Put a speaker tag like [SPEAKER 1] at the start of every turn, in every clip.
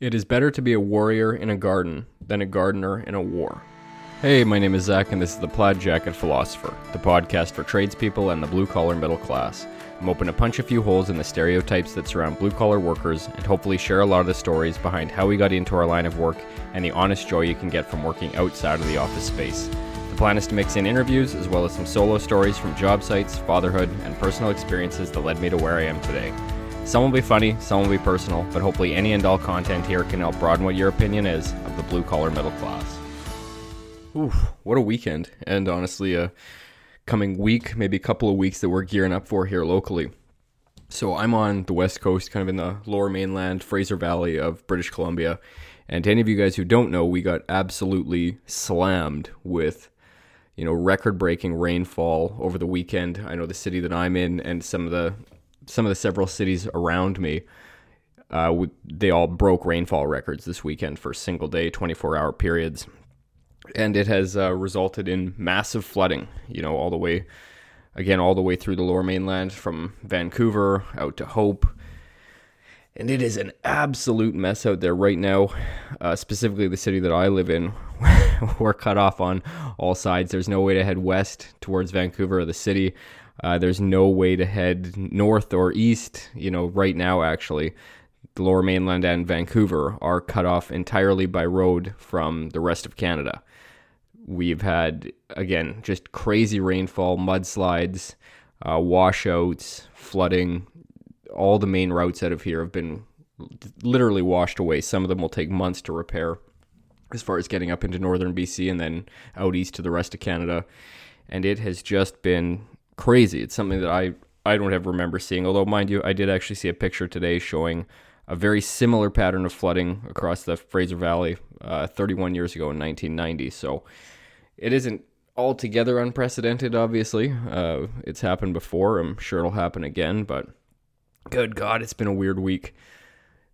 [SPEAKER 1] It is better to be a warrior in a garden than a gardener in a war. Hey, my name is Zach, and this is the Plaid Jacket Philosopher, the podcast for tradespeople and the blue collar middle class. I'm hoping to punch a few holes in the stereotypes that surround blue collar workers and hopefully share a lot of the stories behind how we got into our line of work and the honest joy you can get from working outside of the office space. The plan is to mix in interviews as well as some solo stories from job sites, fatherhood, and personal experiences that led me to where I am today. Some will be funny, some will be personal, but hopefully any and all content here can help broaden what your opinion is of the blue collar middle class. Oof, what a weekend, and honestly, a coming week, maybe a couple of weeks that we're gearing up for here locally. So I'm on the west coast, kind of in the lower mainland, Fraser Valley of British Columbia. And to any of you guys who don't know, we got absolutely slammed with, you know, record-breaking rainfall over the weekend. I know the city that I'm in and some of the some of the several cities around me, uh, they all broke rainfall records this weekend for single day, 24 hour periods. And it has uh, resulted in massive flooding, you know, all the way, again, all the way through the lower mainland from Vancouver out to Hope. And it is an absolute mess out there right now, uh, specifically the city that I live in. We're cut off on all sides. There's no way to head west towards Vancouver or the city. Uh, there's no way to head north or east. You know, right now, actually, the lower mainland and Vancouver are cut off entirely by road from the rest of Canada. We've had, again, just crazy rainfall, mudslides, uh, washouts, flooding. All the main routes out of here have been literally washed away. Some of them will take months to repair as far as getting up into northern BC and then out east to the rest of Canada. And it has just been crazy. It's something that I I don't ever remember seeing. Although, mind you, I did actually see a picture today showing a very similar pattern of flooding across the Fraser Valley uh, 31 years ago in 1990. So it isn't altogether unprecedented. Obviously, uh, it's happened before. I'm sure it'll happen again. But good God, it's been a weird week.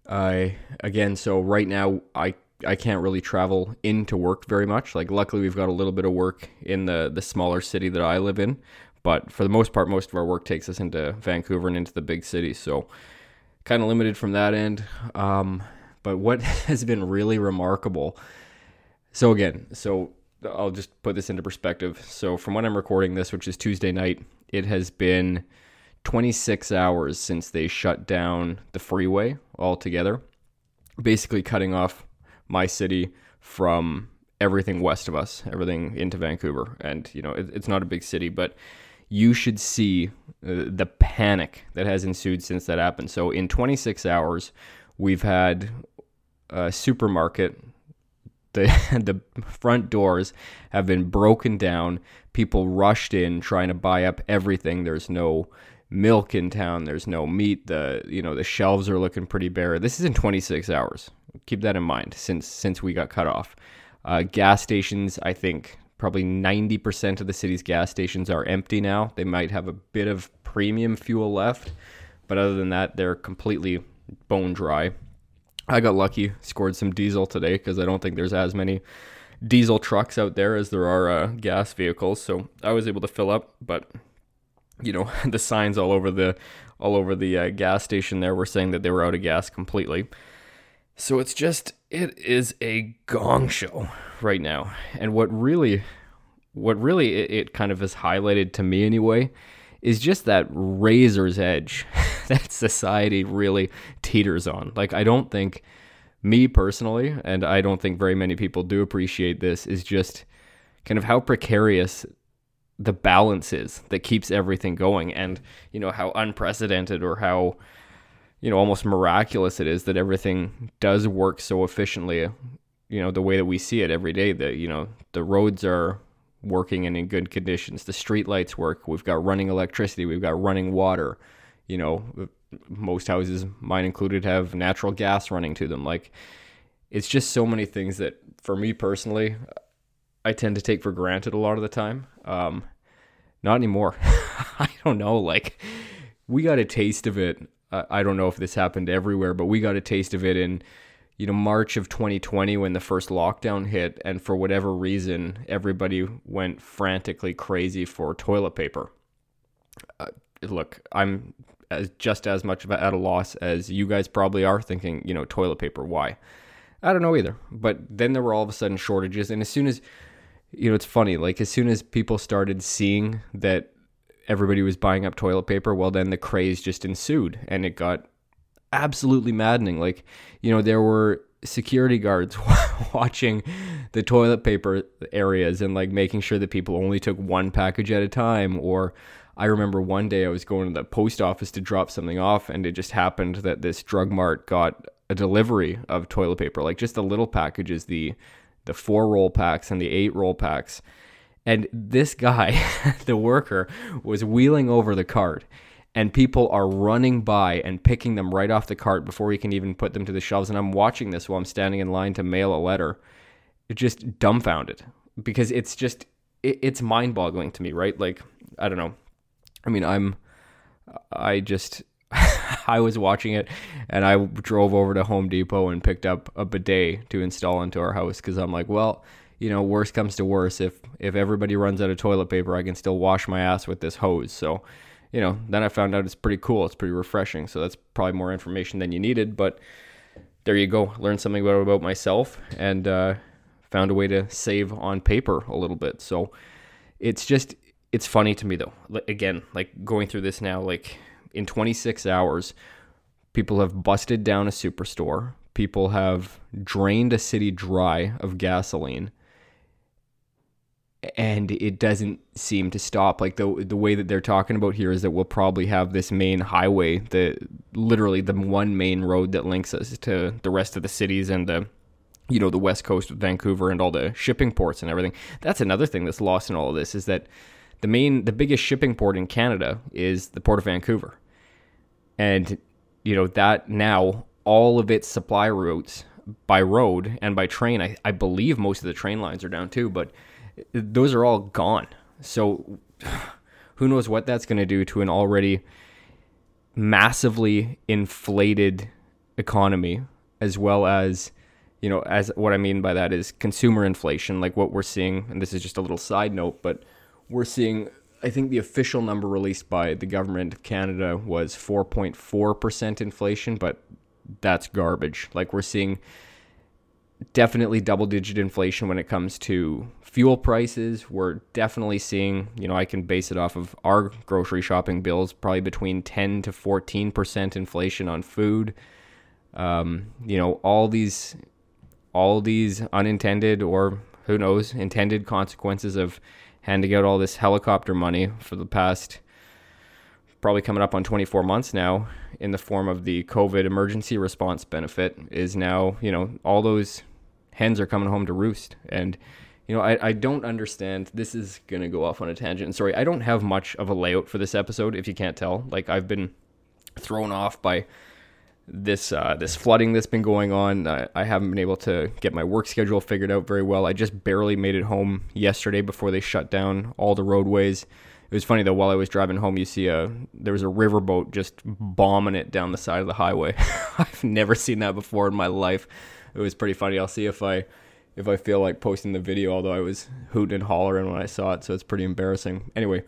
[SPEAKER 1] I again, so right now I I can't really travel into work very much. Like luckily we've got a little bit of work in the the smaller city that I live in, but for the most part, most of our work takes us into Vancouver and into the big cities. So kind of limited from that end. Um, but what has been really remarkable. So again, so I'll just put this into perspective. So from when I'm recording this, which is Tuesday night, it has been 26 hours since they shut down the freeway altogether, basically cutting off my city from everything west of us, everything into Vancouver. And you know, it, it's not a big city, but you should see uh, the panic that has ensued since that happened. So in 26 hours, we've had a supermarket. The, the front doors have been broken down. People rushed in trying to buy up everything. There's no milk in town. There's no meat. The you know the shelves are looking pretty bare. This is in 26 hours. Keep that in mind since since we got cut off. Uh, gas stations, I think, Probably 90% of the city's gas stations are empty now. They might have a bit of premium fuel left, but other than that, they're completely bone dry. I got lucky, scored some diesel today because I don't think there's as many diesel trucks out there as there are uh, gas vehicles. So I was able to fill up, but you know the signs all over the all over the uh, gas station there were saying that they were out of gas completely. So it's just it is a gong show right now. And what really what really it, it kind of has highlighted to me anyway is just that razor's edge that society really teeters on. Like I don't think me personally and I don't think very many people do appreciate this is just kind of how precarious the balance is that keeps everything going and you know how unprecedented or how you know almost miraculous it is that everything does work so efficiently you know the way that we see it every day that you know the roads are working and in good conditions. The street lights work. We've got running electricity. We've got running water. You know most houses mine included have natural gas running to them. Like it's just so many things that for me personally i tend to take for granted a lot of the time. Um not anymore. I don't know. Like we got a taste of it I don't know if this happened everywhere, but we got a taste of it in you know March of 2020 when the first lockdown hit, and for whatever reason, everybody went frantically crazy for toilet paper. Uh, look, I'm as just as much at a loss as you guys probably are thinking, you know, toilet paper. Why? I don't know either. But then there were all of a sudden shortages, and as soon as you know, it's funny. Like as soon as people started seeing that everybody was buying up toilet paper, well, then the craze just ensued, and it got absolutely maddening. Like you know, there were security guards watching the toilet paper areas and like making sure that people only took one package at a time or I remember one day I was going to the post office to drop something off and it just happened that this drug mart got a delivery of toilet paper like just the little packages the the 4 roll packs and the 8 roll packs and this guy the worker was wheeling over the cart and people are running by and picking them right off the cart before he can even put them to the shelves. And I'm watching this while I'm standing in line to mail a letter. Just dumbfounded because it's just it, it's mind-boggling to me, right? Like I don't know. I mean, I'm I just I was watching it and I drove over to Home Depot and picked up a bidet to install into our house because I'm like, well, you know, worst comes to worst, if if everybody runs out of toilet paper, I can still wash my ass with this hose. So you know, then I found out it's pretty cool. It's pretty refreshing. So that's probably more information than you needed. But there you go. Learned something about, about myself and uh, found a way to save on paper a little bit. So it's just, it's funny to me though. Again, like going through this now, like in 26 hours, people have busted down a superstore. People have drained a city dry of gasoline and it doesn't seem to stop. Like the the way that they're talking about here is that we'll probably have this main highway, the literally the one main road that links us to the rest of the cities and the you know the west coast of Vancouver and all the shipping ports and everything. That's another thing that's lost in all of this is that the main the biggest shipping port in Canada is the port of Vancouver. And you know that now all of its supply routes by road and by train, I, I believe most of the train lines are down too, but those are all gone. So who knows what that's going to do to an already massively inflated economy as well as you know as what i mean by that is consumer inflation like what we're seeing and this is just a little side note but we're seeing i think the official number released by the government of canada was 4.4% inflation but that's garbage like we're seeing definitely double digit inflation when it comes to fuel prices. We're definitely seeing, you know, I can base it off of our grocery shopping bills, probably between 10 to 14% inflation on food. Um, you know, all these all these unintended or who knows, intended consequences of handing out all this helicopter money for the past probably coming up on 24 months now in the form of the COVID emergency response benefit is now, you know, all those hens are coming home to roost. And, you know, I, I don't understand. This is going to go off on a tangent. Sorry, I don't have much of a layout for this episode, if you can't tell. Like, I've been thrown off by this uh, this flooding that's been going on. I, I haven't been able to get my work schedule figured out very well. I just barely made it home yesterday before they shut down all the roadways. It was funny though. While I was driving home, you see a there was a riverboat just bombing it down the side of the highway. I've never seen that before in my life it was pretty funny. I'll see if I if I feel like posting the video, although I was hooting and hollering when I saw it, so it's pretty embarrassing. Anyway,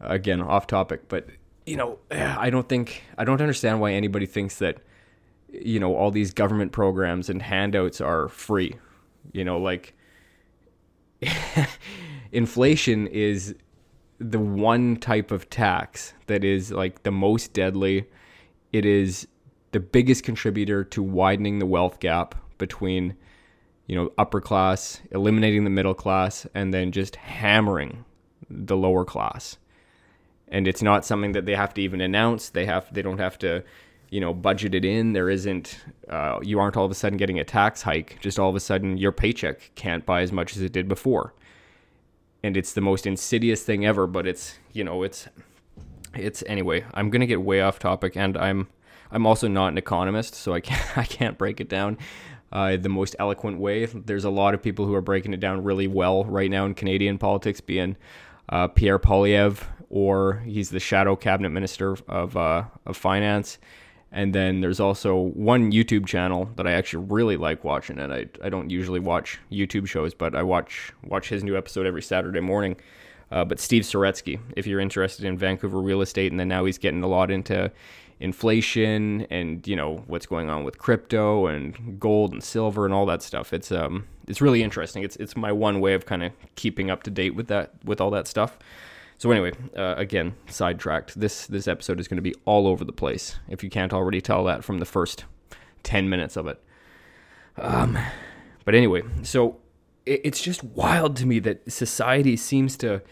[SPEAKER 1] again, off topic, but you know, I don't think I don't understand why anybody thinks that you know all these government programs and handouts are free. You know, like inflation is the one type of tax that is like the most deadly. It is the biggest contributor to widening the wealth gap between you know upper class eliminating the middle class and then just hammering the lower class. And it's not something that they have to even announce. They have they don't have to you know budget it in. There isn't uh, you aren't all of a sudden getting a tax hike. Just all of a sudden your paycheck can't buy as much as it did before and it's the most insidious thing ever but it's you know it's it's anyway i'm gonna get way off topic and i'm i'm also not an economist so i can't i can't break it down uh, the most eloquent way. There's a lot of people who are breaking it down really well right now in Canadian politics, being uh, Pierre Poilievre, or he's the shadow cabinet minister of, uh, of finance. And then there's also one YouTube channel that I actually really like watching, and I, I don't usually watch YouTube shows, but I watch watch his new episode every Saturday morning. Uh, but Steve Saretsky, if you're interested in Vancouver real estate, and then now he's getting a lot into inflation and you know what's going on with crypto and gold and silver and all that stuff. It's um it's really interesting. It's it's my one way of kind of keeping up to date with that with all that stuff. So anyway, uh, again, sidetracked. This this episode is going to be all over the place. If you can't already tell that from the first ten minutes of it. Um, but anyway, so it, it's just wild to me that society seems to.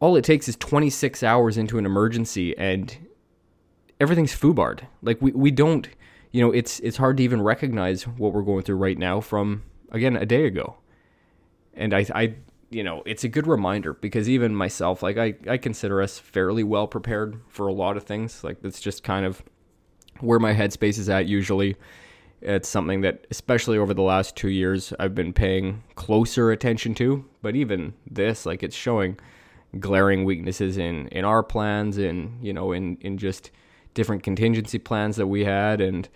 [SPEAKER 1] All it takes is 26 hours into an emergency, and everything's foobarred. Like we, we don't, you know, it's it's hard to even recognize what we're going through right now from again a day ago. And I, I you know, it's a good reminder because even myself, like I, I consider us fairly well prepared for a lot of things. Like that's just kind of where my headspace is at usually. It's something that, especially over the last two years, I've been paying closer attention to. But even this, like, it's showing glaring weaknesses in in our plans, and you know, in in just different contingency plans that we had, and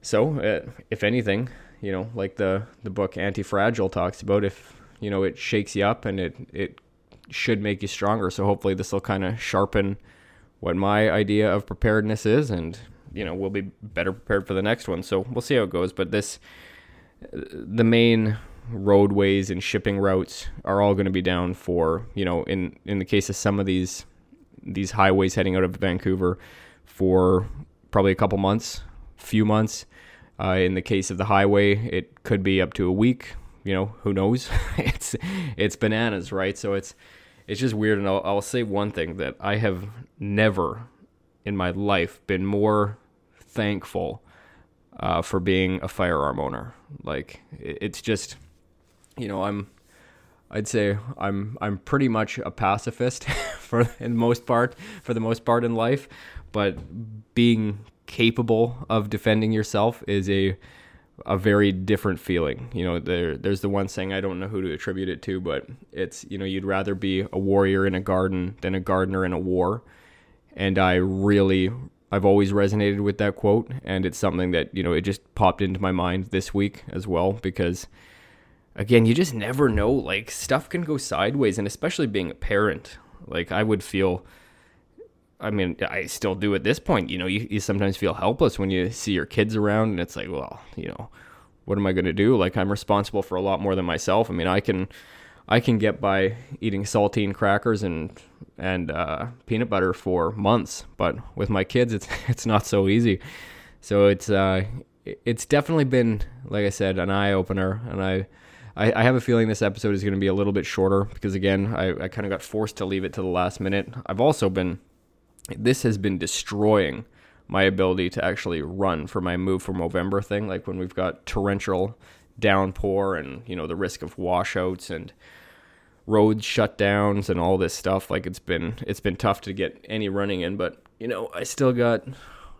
[SPEAKER 1] so uh, if anything, you know, like the the book Anti Fragile talks about, if you know it shakes you up and it it should make you stronger. So hopefully this will kind of sharpen what my idea of preparedness is, and you know we'll be better prepared for the next one. So we'll see how it goes. But this, the main roadways and shipping routes are all going to be down for you know in in the case of some of these these highways heading out of Vancouver for probably a couple months, few months. Uh, in the case of the highway, it could be up to a week. You know, who knows? it's it's bananas, right? So it's it's just weird. And I'll, I'll say one thing that I have never in my life been more thankful uh, for being a firearm owner. Like it's just, you know, I'm, I'd say I'm I'm pretty much a pacifist for in most part for the most part in life, but being capable of defending yourself is a a very different feeling. You know, there there's the one saying I don't know who to attribute it to, but it's you know you'd rather be a warrior in a garden than a gardener in a war, and I really I've always resonated with that quote, and it's something that you know it just popped into my mind this week as well because again you just never know like stuff can go sideways and especially being a parent like I would feel I mean, I still do at this point. You know, you, you sometimes feel helpless when you see your kids around, and it's like, well, you know, what am I going to do? Like, I'm responsible for a lot more than myself. I mean, I can, I can get by eating saltine crackers and and uh, peanut butter for months, but with my kids, it's it's not so easy. So it's uh, it's definitely been, like I said, an eye opener, and I. I, have a feeling this episode is going to be a little bit shorter because, again, I, I kind of got forced to leave it to the last minute. I've also been this has been destroying my ability to actually run for my move for Movember thing. Like when we've got torrential downpour and you know the risk of washouts and roads shutdowns and all this stuff. Like it's been it's been tough to get any running in, but you know I still got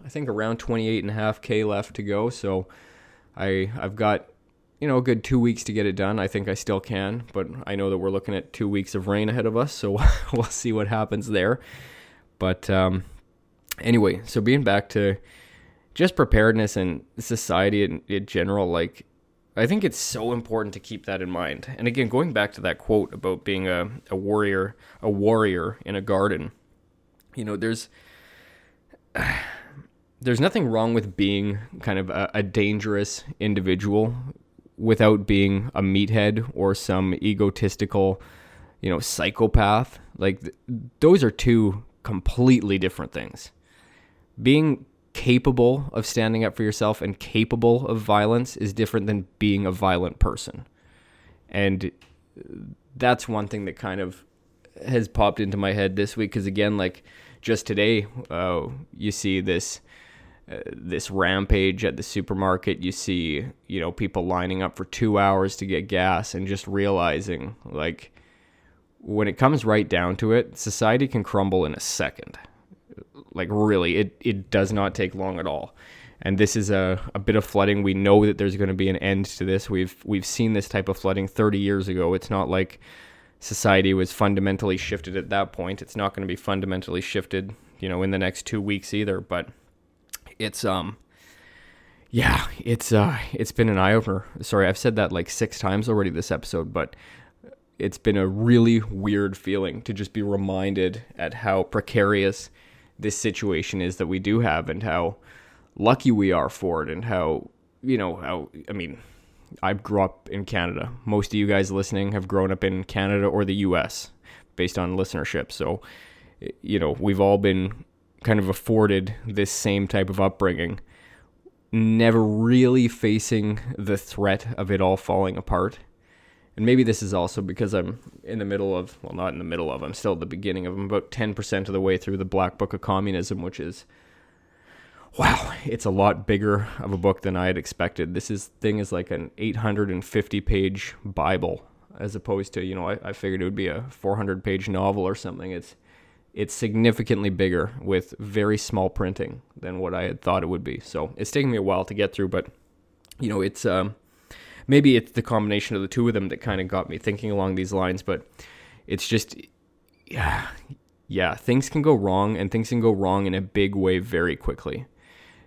[SPEAKER 1] I think around 28 and a half k left to go. So I I've got you know a good two weeks to get it done. I think I still can, but I know that we're looking at two weeks of rain ahead of us, so we'll see what happens there. But um, anyway, so being back to just preparedness and society in, in general, like I think it's so important to keep that in mind. And again, going back to that quote about being a, a warrior, a warrior in a garden, you know, there's there's nothing wrong with being kind of a, a dangerous individual without being a meathead or some egotistical, you know, psychopath. Like th- those are two completely different things. Being capable of standing up for yourself and capable of violence is different than being a violent person. And that's one thing that kind of has popped into my head this week because again like just today uh, you see this uh, this rampage at the supermarket you see you know people lining up for 2 hours to get gas and just realizing like when it comes right down to it, society can crumble in a second. Like really, it, it does not take long at all. And this is a, a bit of flooding. We know that there's going to be an end to this. We've we've seen this type of flooding 30 years ago. It's not like society was fundamentally shifted at that point. It's not going to be fundamentally shifted, you know, in the next two weeks either. But it's um, yeah, it's uh, it's been an eye opener. Sorry, I've said that like six times already this episode, but it's been a really weird feeling to just be reminded at how precarious this situation is that we do have and how lucky we are for it and how you know how I mean I grew up in Canada. Most of you guys listening have grown up in Canada or the US based on listenership. So you know, we've all been kind of afforded this same type of upbringing, never really facing the threat of it all falling apart. And maybe this is also because I'm in the middle of, well, not in the middle of, I'm still at the beginning of, I'm about 10% of the way through the Black Book of Communism, which is, wow, it's a lot bigger of a book than I had expected. This is thing is like an 850 page Bible, as opposed to, you know, I, I figured it would be a 400 page novel or something. It's, it's significantly bigger with very small printing than what I had thought it would be. So it's taking me a while to get through, but you know, it's um, maybe it's the combination of the two of them that kind of got me thinking along these lines. But it's just, yeah, yeah, things can go wrong, and things can go wrong in a big way very quickly.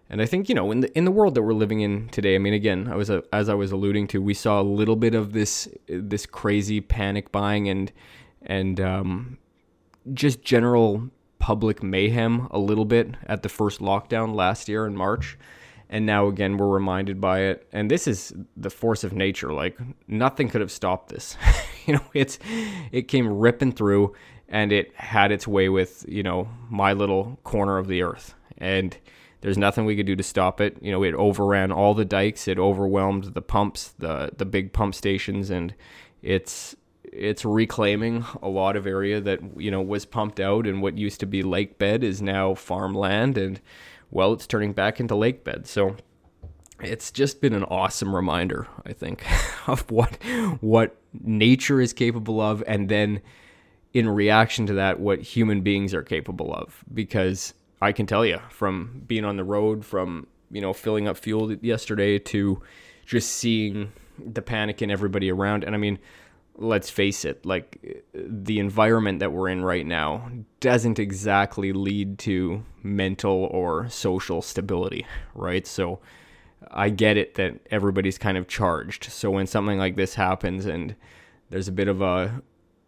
[SPEAKER 1] And I think you know in the in the world that we're living in today. I mean, again, I was as I was alluding to, we saw a little bit of this this crazy panic buying and and um, just general public mayhem a little bit at the first lockdown last year in March. And now again, we're reminded by it. And this is the force of nature. Like nothing could have stopped this. you know, it's it came ripping through and it had its way with, you know, my little corner of the earth. And there's nothing we could do to stop it. You know, it overran all the dikes, it overwhelmed the pumps, the the big pump stations, and it's it's reclaiming a lot of area that you know was pumped out and what used to be lake bed is now farmland and well it's turning back into lake bed so it's just been an awesome reminder i think of what what nature is capable of and then in reaction to that what human beings are capable of. Because i can tell you from being on the road from you know filling up fuel yesterday to just seeing the panic in everybody around. And i mean let's face it, like the environment that we're in right now doesn't exactly lead to mental or social stability, right? So I get it that everybody's kind of charged. So when something like this happens and there's a bit of a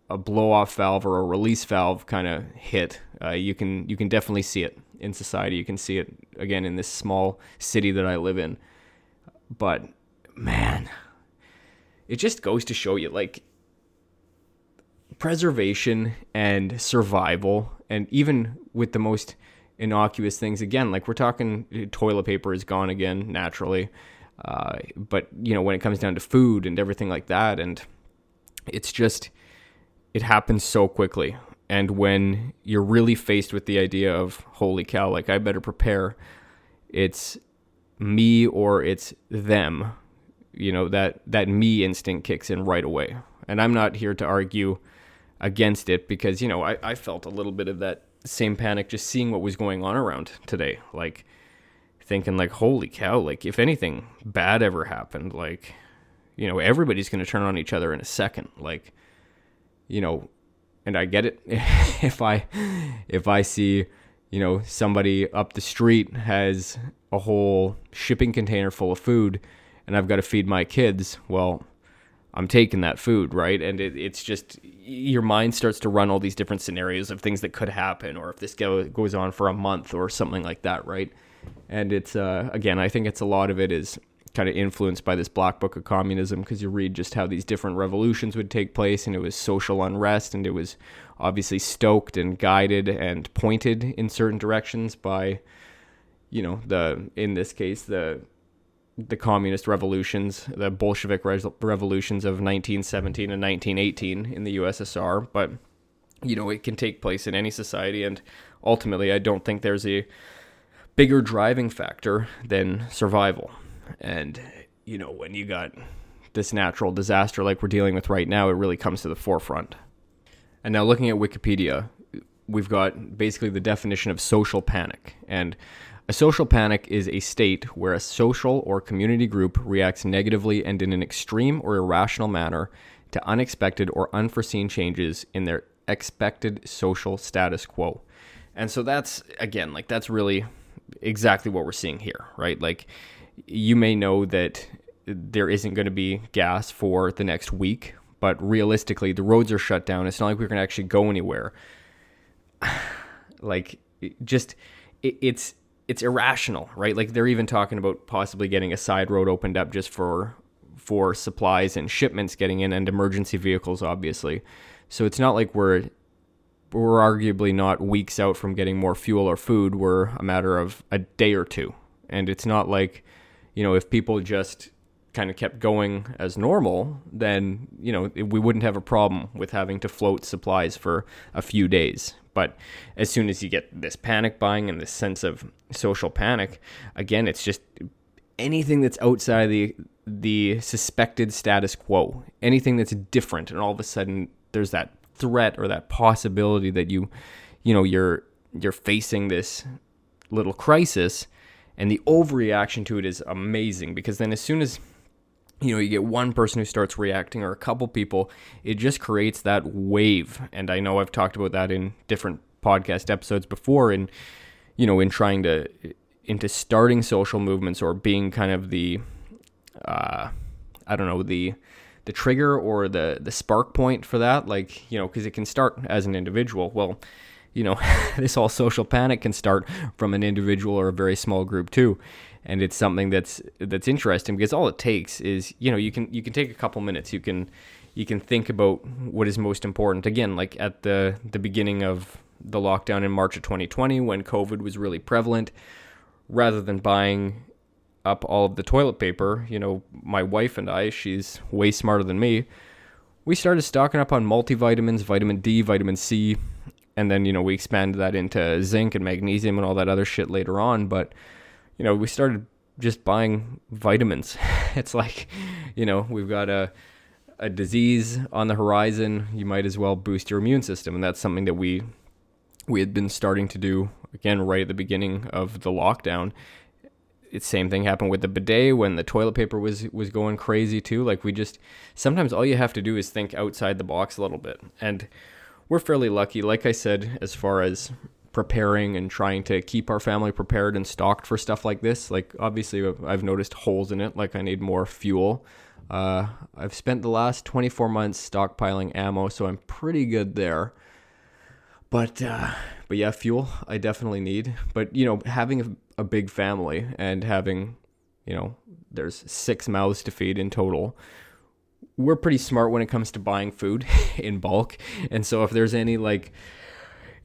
[SPEAKER 1] a blow off valve or a release valve kind of hit, uh, you can you can definitely see it in society. You can see it again in this small city that I live in. But man, it just goes to show you like preservation and survival, and even with the most innocuous things, again, like we're talking toilet paper is gone again naturally. Uh, but you know when it comes down to food and everything like that, and it's just it happens so quickly. And when you're really faced with the idea of holy cow, like I better prepare, it's me or it's them. You know that that me instinct kicks in right away. And I'm not here to argue against it because you know I, I felt a little bit of that same panic just seeing what was going on around today. Like thinking like holy cow like if anything bad ever happened like you know everybody's going to turn on each other in a second. Like you know and I get it. If I if I see you know somebody up the street has a whole shipping container full of food and I've got to feed my kids well I'm taking that food, right? And it, it's just your mind starts to run all these different scenarios of things that could happen, or if this go, goes on for a month or something like that, right? And it's uh, again, I think it's a lot of it is kind of influenced by this black book of communism because you read just how these different revolutions would take place, and it was social unrest, and it was obviously stoked and guided and pointed in certain directions by, you know, the in this case the the communist revolutions, the Bolshevik re- revolutions of 1917 and 1918 in the USSR. But, you know, it can take place in any society. And ultimately, I don't think there's a bigger driving factor than survival. And, you know, when you got this natural disaster like we're dealing with right now, it really comes to the forefront. And now, looking at Wikipedia, we've got basically the definition of social panic. And a social panic is a state where a social or community group reacts negatively and in an extreme or irrational manner to unexpected or unforeseen changes in their expected social status quo. And so that's, again, like that's really exactly what we're seeing here, right? Like you may know that there isn't going to be gas for the next week, but realistically, the roads are shut down. It's not like we're going to actually go anywhere. like, just it, it's it's irrational, right? Like they're even talking about possibly getting a side road opened up just for for supplies and shipments getting in and emergency vehicles, obviously. So it's not like we're we're arguably not weeks out from getting more fuel or food. We're a matter of a day or two, and it's not like you know if people just kind of kept going as normal, then you know we wouldn't have a problem with having to float supplies for a few days. But as soon as you get this panic buying and this sense of social panic, again, it's just anything that's outside the the suspected status quo, anything that's different, and all of a sudden there's that threat or that possibility that you, you know, you're you're facing this little crisis, and the overreaction to it is amazing because then as soon as you know, you get one person who starts reacting or a couple people, it just creates that wave. And I know I've talked about that in different podcast episodes before in you know, in trying to into starting social movements or being kind of the uh I don't know, the the trigger or the the spark point for that like, you know, cuz it can start as an individual. Well, you know, this whole social panic can start from an individual or a very small group too and it's something that's that's interesting because all it takes is you know you can you can take a couple minutes. You can you can think about what is most important. Again like at the the beginning of the lockdown in March of 2020 when covid was really prevalent rather than buying up all of the toilet paper you know my wife and I she's way smarter than me we started stocking up on multivitamins vitamin D vitamin C and then you know we expanded that into zinc and magnesium and all that other shit later on. But you know, we started just buying vitamins. it's like, you know, we've got a a disease on the horizon. You might as well boost your immune system, and that's something that we we had been starting to do again right at the beginning of the lockdown. It's same thing happened with the bidet when the toilet paper was was going crazy too. Like we just sometimes all you have to do is think outside the box a little bit. And we're fairly lucky, like I said, as far as preparing and trying to keep our family prepared and stocked for stuff like this. Like obviously, I've noticed holes in it. Like I need more fuel. Uh, I've spent the last 24 months stockpiling ammo, so I'm pretty good there. But uh, but yeah, fuel I definitely need. But you know, having a, a big family and having you know, there's six mouths to feed in total we're pretty smart when it comes to buying food in bulk. And so if there's any like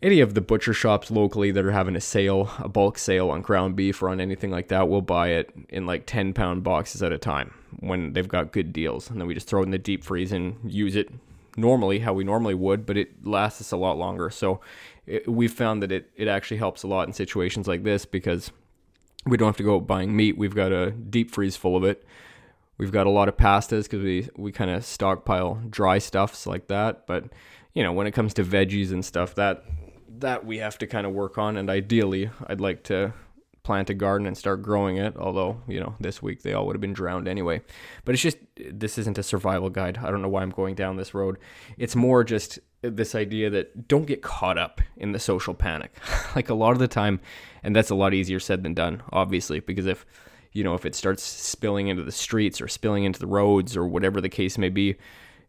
[SPEAKER 1] any of the butcher shops locally that are having a sale, a bulk sale on ground beef or on anything like that, we'll buy it in like 10 pound boxes at a time when they've got good deals. And then we just throw it in the deep freeze and use it normally how we normally would, but it lasts us a lot longer. So it, we've found that it, it actually helps a lot in situations like this because we don't have to go buying meat. We've got a deep freeze full of it. We've got a lot of pastas because we, we kind of stockpile dry stuffs like that. But, you know, when it comes to veggies and stuff, that that we have to kind of work on. And ideally, I'd like to plant a garden and start growing it. Although, you know, this week they all would have been drowned anyway. But it's just, this isn't a survival guide. I don't know why I'm going down this road. It's more just this idea that don't get caught up in the social panic. like a lot of the time, and that's a lot easier said than done, obviously, because if, you know, if it starts spilling into the streets or spilling into the roads or whatever the case may be,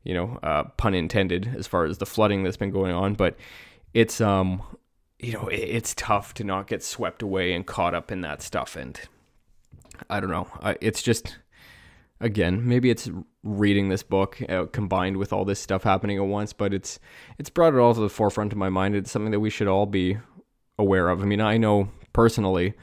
[SPEAKER 1] you know, uh, pun intended as far as the flooding that's been going on, but it's um you know it's tough to not get swept away and caught up in that stuff. And i don't know. It's just again maybe it's reading this book uh, combined with all this stuff happening at once but it's it's brought it all to the forefront of my mind. It's something that we should all be aware of. I mean i know personally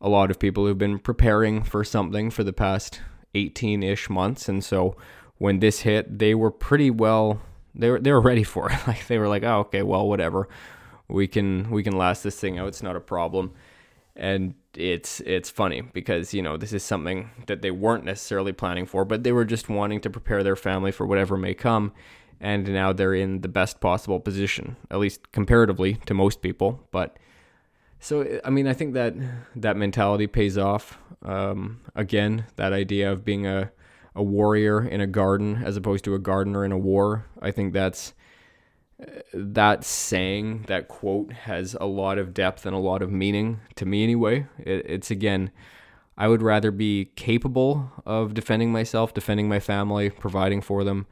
[SPEAKER 1] a lot of people who've been preparing for something for the past 18-ish months. And so when this hit they were pretty well they were they were ready for it. Like they were like, oh, okay, well, whatever. We can we can last this thing out. It's not a problem. And it's it's funny because you know this is something that they weren't necessarily planning for, but they were just wanting to prepare their family for whatever may come. And now they're in the best possible position, at least comparatively to most people. But so I mean, I think that that mentality pays off. Um, again, that idea of being a a warrior in a garden as opposed to a gardener in a war. I think that's that saying, that quote has a lot of depth and a lot of meaning to me anyway. It, it's again, I would rather be capable of defending myself, defending my family, providing for them,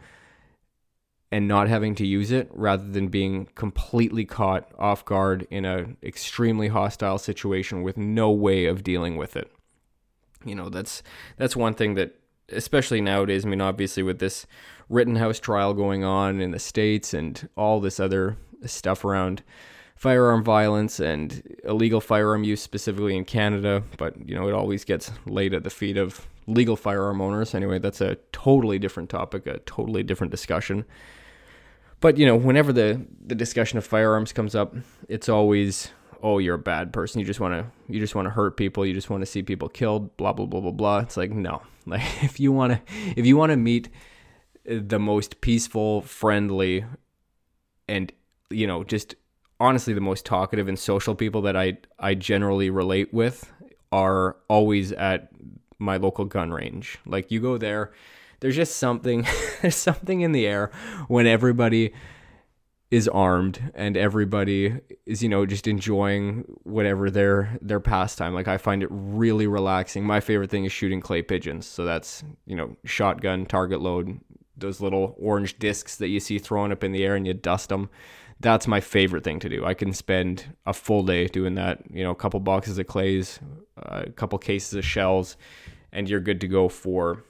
[SPEAKER 1] and not having to use it rather than being completely caught off guard in an extremely hostile situation with no way of dealing with it. You know, that's that's one thing that especially nowadays, I mean obviously with this Rittenhouse trial going on in the states and all this other stuff around firearm violence and illegal firearm use specifically in Canada, but you know, it always gets laid at the feet of legal firearm owners. Anyway, that's a totally different topic, a totally different discussion. But you know, whenever the the discussion of firearms comes up, it's always oh you're a bad person. You just want to you just want to hurt people. You just want to see people killed blah blah blah blah blah. It's like no. Like if you want to if you want to meet the most peaceful friendly and you know just honestly the most talkative and social people that I I generally relate with are always at my local gun range. Like you go there there's just something there's something in the air when everybody is armed and everybody is you know just enjoying whatever their their pastime. Like i find it really relaxing. My favorite thing is shooting clay pigeons. So that's you know shotgun target load those little orange discs that you see thrown up in the air and you dust them that's my favorite thing to do. I can spend a full day doing that you know a couple boxes of clays uh, a couple cases of shells and you're good to go for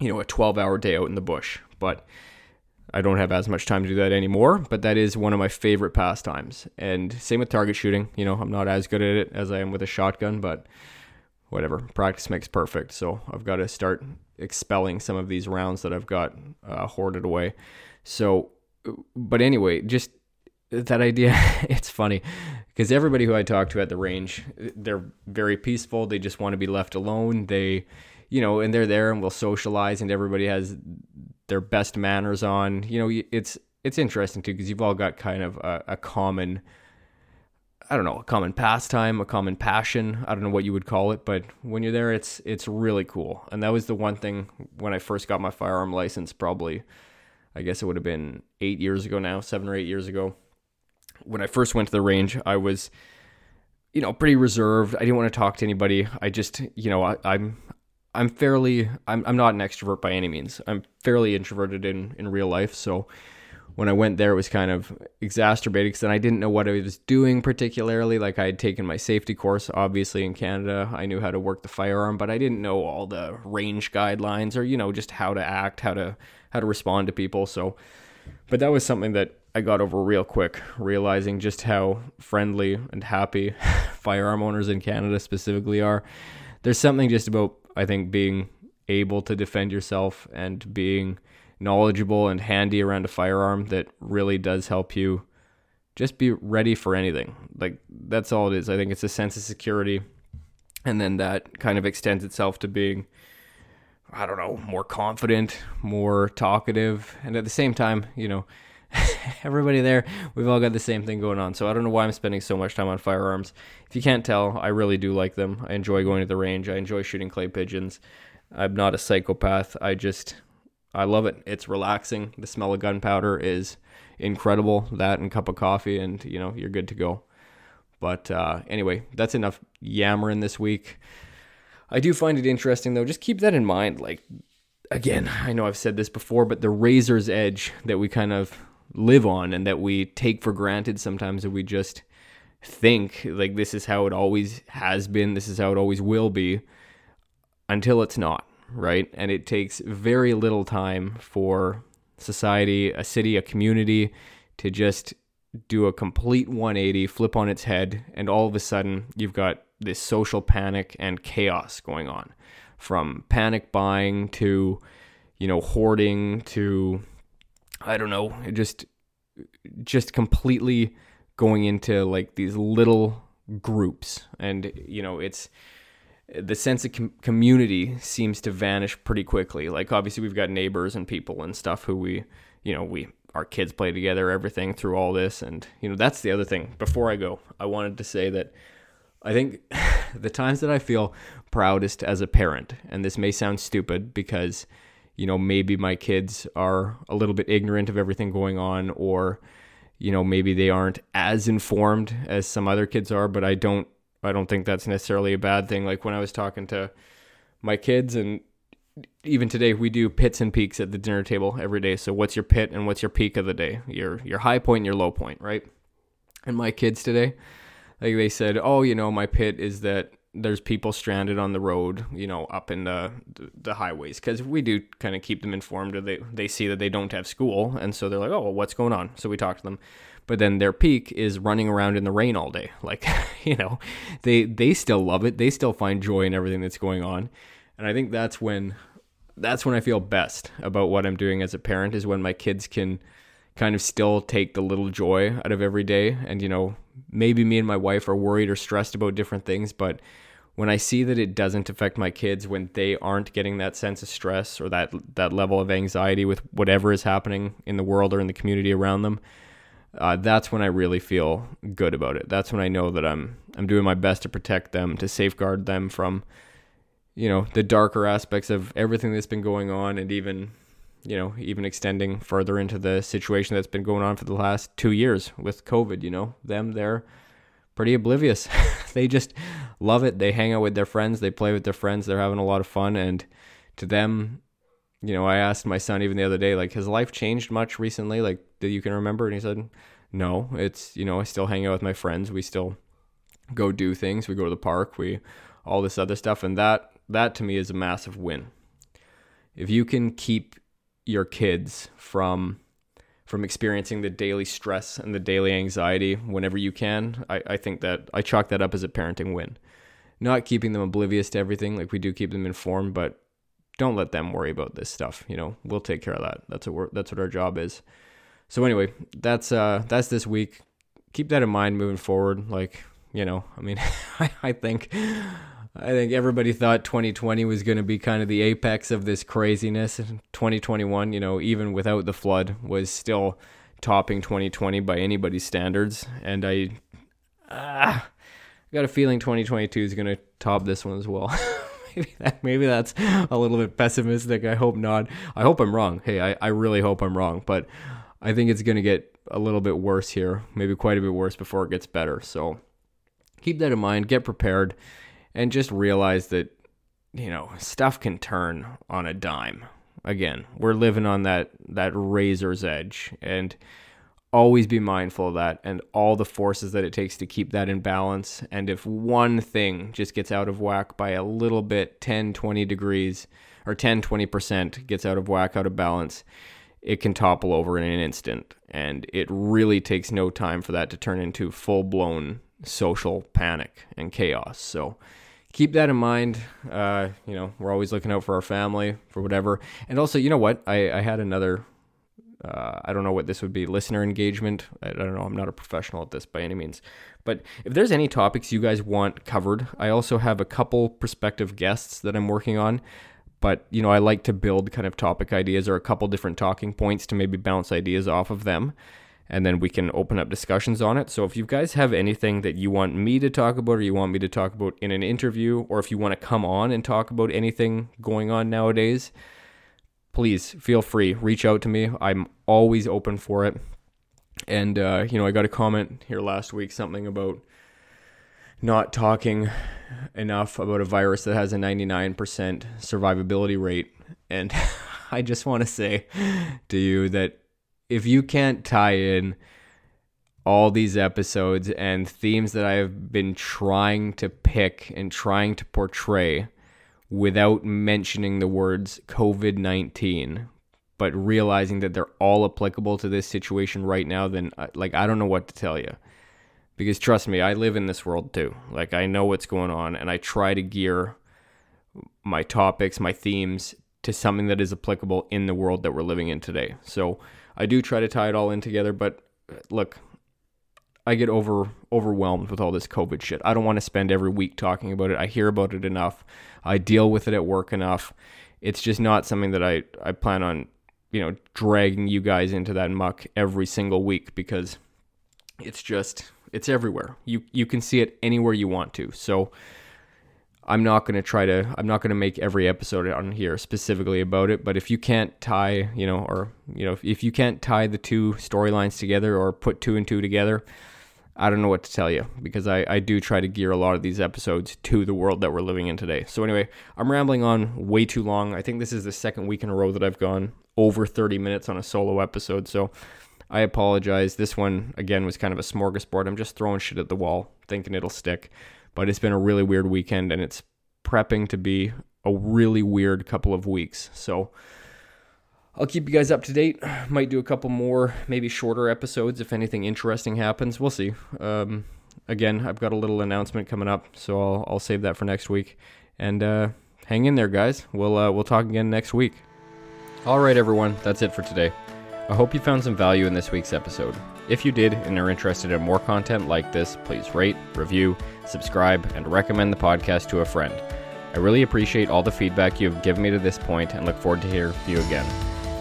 [SPEAKER 1] you know a 12 hour day out in the bush. But I don't have as much time to do that anymore, but that is one of my favorite pastimes. And same with target shooting. You know, I'm not as good at it as I am with a shotgun, but whatever. Practice makes perfect. So I've got to start expelling some of these rounds that I've got uh, hoarded away. So, but anyway, just that idea, it's funny because everybody who I talk to at the range, they're very peaceful. They just want to be left alone. They, you know, and they're there and we'll socialize and everybody has their best manners on. You know, it's it's interesting too because you've all got kind of a, a, common, I don't know, a common pastime, a common passion. I don't know what you would call it, but when you're there, it's it's really cool. And that was the one thing when I first got my firearm license, probably, I guess it would have been eight years ago now, seven or eight years ago. When I first went to the range, I was, you know, pretty reserved. I didn't want to talk to anybody. I just, you know, I, I'm I'm fairly I'm I'm not an extrovert by any means. I'm fairly introverted in in real life, so when I went there it was kind of exacerbated because then I didn't know what I was doing particularly. Like I had taken my safety course obviously in Canada. I knew how to work the firearm, but I didn't know all the range guidelines or you know just how to act, how to how to respond to people. So but that was something that I got over real quick, realizing just how friendly and happy firearm owners in Canada specifically are. There's something just about I think being able to defend yourself and being knowledgeable and handy around a firearm that really does help you just be ready for anything. Like that's all it is. I think it's a sense of security and then that kind of extends itself to being I don't know, more confident, more talkative, and at the same time, you know, everybody there, we've all got the same thing going on. So I don't know why I'm spending so much time on firearms. If you can't tell, I really do like them. I enjoy going to the range. I enjoy shooting clay pigeons. I'm not a psychopath. I just I love it. It's relaxing. The smell of gunpowder is incredible. That and cup of coffee and you know, you're good to go. But uh, anyway, that's enough yammering this week. I do find it interesting though. Just keep that in mind. Like again, I know I've said this before, but the razor's edge that we kind of live on and that we take for granted sometimes that we just think like this is how it always has been, this is how it always will be until it's not, right? And it takes very little time for society, a city, a community to just do a complete 180, flip on its head, and all of a sudden you've got this social panic and chaos going on from panic buying to you know hoarding to I don't know, just just completely going into like these little groups. And you know it's the sense of com- community seems to vanish pretty quickly. Like obviously we've got neighbors and people and stuff who we you know we our kids play together everything through all this. And you know that's the other thing. Before i go i wanted to say that i think the times that i feel proudest as a parent and this may sound stupid because you know, maybe my kids are a little bit ignorant of everything going on, or, you know, maybe they aren't as informed as some other kids are, but I don't, I don't think that's necessarily a bad thing. Like when I was talking to my kids and, even today we do pits and peaks at the dinner table every day. So what's your pit and what's your peak of the day? Your your high point and your low point, right? And my kids today, like they said, oh, you know, my pit is that there's people stranded on the road, you know, up in the the highways because we do kind of keep them informed. Or they they see that they don't have school, and so they're like, oh, well, what's going on? So we talk to them. But then their peak is running around in the rain all day. Like, you know, they they still love it. They still find joy in everything that's going on, and I think that's when that's when I feel best about what I'm doing as a parent is when my kids can kind of still take the little joy out of every day. And you know, maybe me and my wife are worried or stressed about different things, but when I see that it doesn't affect my kids when they aren't getting that sense of stress or that that level of anxiety with whatever is happening in the world or in the community around them, uh, that's when I really feel good about it. That's when I know that I'm I'm doing my best to protect them, to safeguard them from, you know, the darker aspects of everything that's been going on, and even, you know, even extending further into the situation that's been going on for the last two years with COVID. You know, them they're pretty oblivious. they just love it. They hang out with their friends, they play with their friends, they're having a lot of fun. And to them, you know, I asked my son even the other day, like, has life changed much recently? Like, that you can remember? And he said, no, it's, you know, I still hang out with my friends. We still go do things. We go to the park. We, all this other stuff. And that, that to me is a massive win. If you can keep your kids from from experiencing the daily stress and the daily anxiety whenever you can, I, I think that I chalk that up as a parenting win. Not keeping them oblivious to everything, like we do keep them informed, but don't let them worry about this stuff. You know, we'll take care of that. That's what that's what our job is. So anyway, that's uh that's this week. Keep that in mind moving forward. Like, you know, I mean, I, I think I think everybody thought 2020 was going to be kind of the apex of this craziness. 2021, you know, even without the flood, was still topping 2020 by anybody's standards. And I, ah, got a feeling 2022 is going to top this one as well. maybe that maybe that's a little bit pessimistic. I hope not. I hope I'm wrong. Hey, I, I really hope I'm wrong, but I think it's going to get a little bit worse here, maybe quite a bit worse before it gets better. So keep that in mind. Get prepared and just realize that you know stuff can turn on a dime. Again we're living on that that razor's edge and always be mindful of that and all the forces that it takes to keep that in balance. And if one thing just gets out of whack by a little bit 10 20 degrees or 10 20% gets out of whack out of balance it can topple over in an instant. And it really takes no time for that to turn into full blown social panic and chaos. So keep that in mind. Uh, you know, we're always looking out for our family, for whatever. And also, you know what? I, I had another, uh, I don't know what this would be, listener engagement. I, I don't know. I'm not a professional at this by any means. But if there's any topics you guys want covered, I also have a couple prospective guests that I'm working on. But, you know, I like to build kind of topic ideas or a couple different talking points to maybe bounce ideas off of them and then we can open up discussions on it. So if you guys have anything that you want me to talk about or you want me to talk about in an interview or if you want to come on and talk about anything going on nowadays, please feel free. Reach out to me. I'm always open for it. And uh, you know, I got a comment here last week something about not talking enough about a virus that has a 99% survivability rate and I just want to say to you that if you can't tie in all these episodes and themes that I've been trying to pick and trying to portray without mentioning the words COVID 19, but realizing that they're all applicable to this situation right now, then uh, like I don't know what to tell you. Because trust me, I live in this world too. Like I know what's going on and I try to gear my topics, my themes to something that is applicable in the world that we're living in today. So I do try to tie it all in together, but uh, look, I get over overwhelmed with all this COVID shit. I don't want to spend every week talking about it. I hear about it enough. I deal with it at work enough. It's just not something that I, I plan on, you know, dragging you guys into that muck every single week because it's just it's everywhere. You you can see it anywhere you want to. So I'm not going to try to I'm not going to make every episode on here specifically about it, but if you can't tie, you know, or you know, if, if you can't tie the two storylines together or put two and two together, I don't know what to tell you because I, I do try to gear a lot of these episodes to the world that we're living in today. So, anyway, I'm rambling on way too long. I think this is the second week in a row that I've gone over 30 minutes on a solo episode. So, I apologize. This one, again, was kind of a smorgasbord. I'm just throwing shit at the wall, thinking it'll stick. But it's been a really weird weekend and it's prepping to be a really weird couple of weeks. So, I'll keep you guys up to date. Might do a couple more, maybe shorter episodes if anything interesting happens. We'll see. Um, again, I've got a little announcement coming up, so I'll, I'll save that for next week. And uh, hang in there, guys. We'll uh, we'll talk again next week. All right, everyone. That's it for today. I hope you found some value in this week's episode. If you did and are interested in more content like this, please rate, review, subscribe, and recommend the podcast to a friend. I really appreciate all the feedback you have given me to this point and look forward to hearing from you again.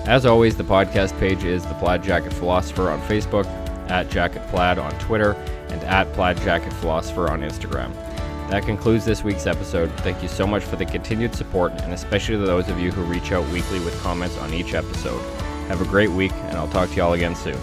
[SPEAKER 1] As always, the podcast page is The Plaid Jacket Philosopher on Facebook, at Jacket Plaid on Twitter, and at Plaid Jacket Philosopher on Instagram. That concludes this week's episode. Thank you so much for the continued support, and especially to those of you who reach out weekly with comments on each episode. Have a great week, and I'll talk to you all again soon.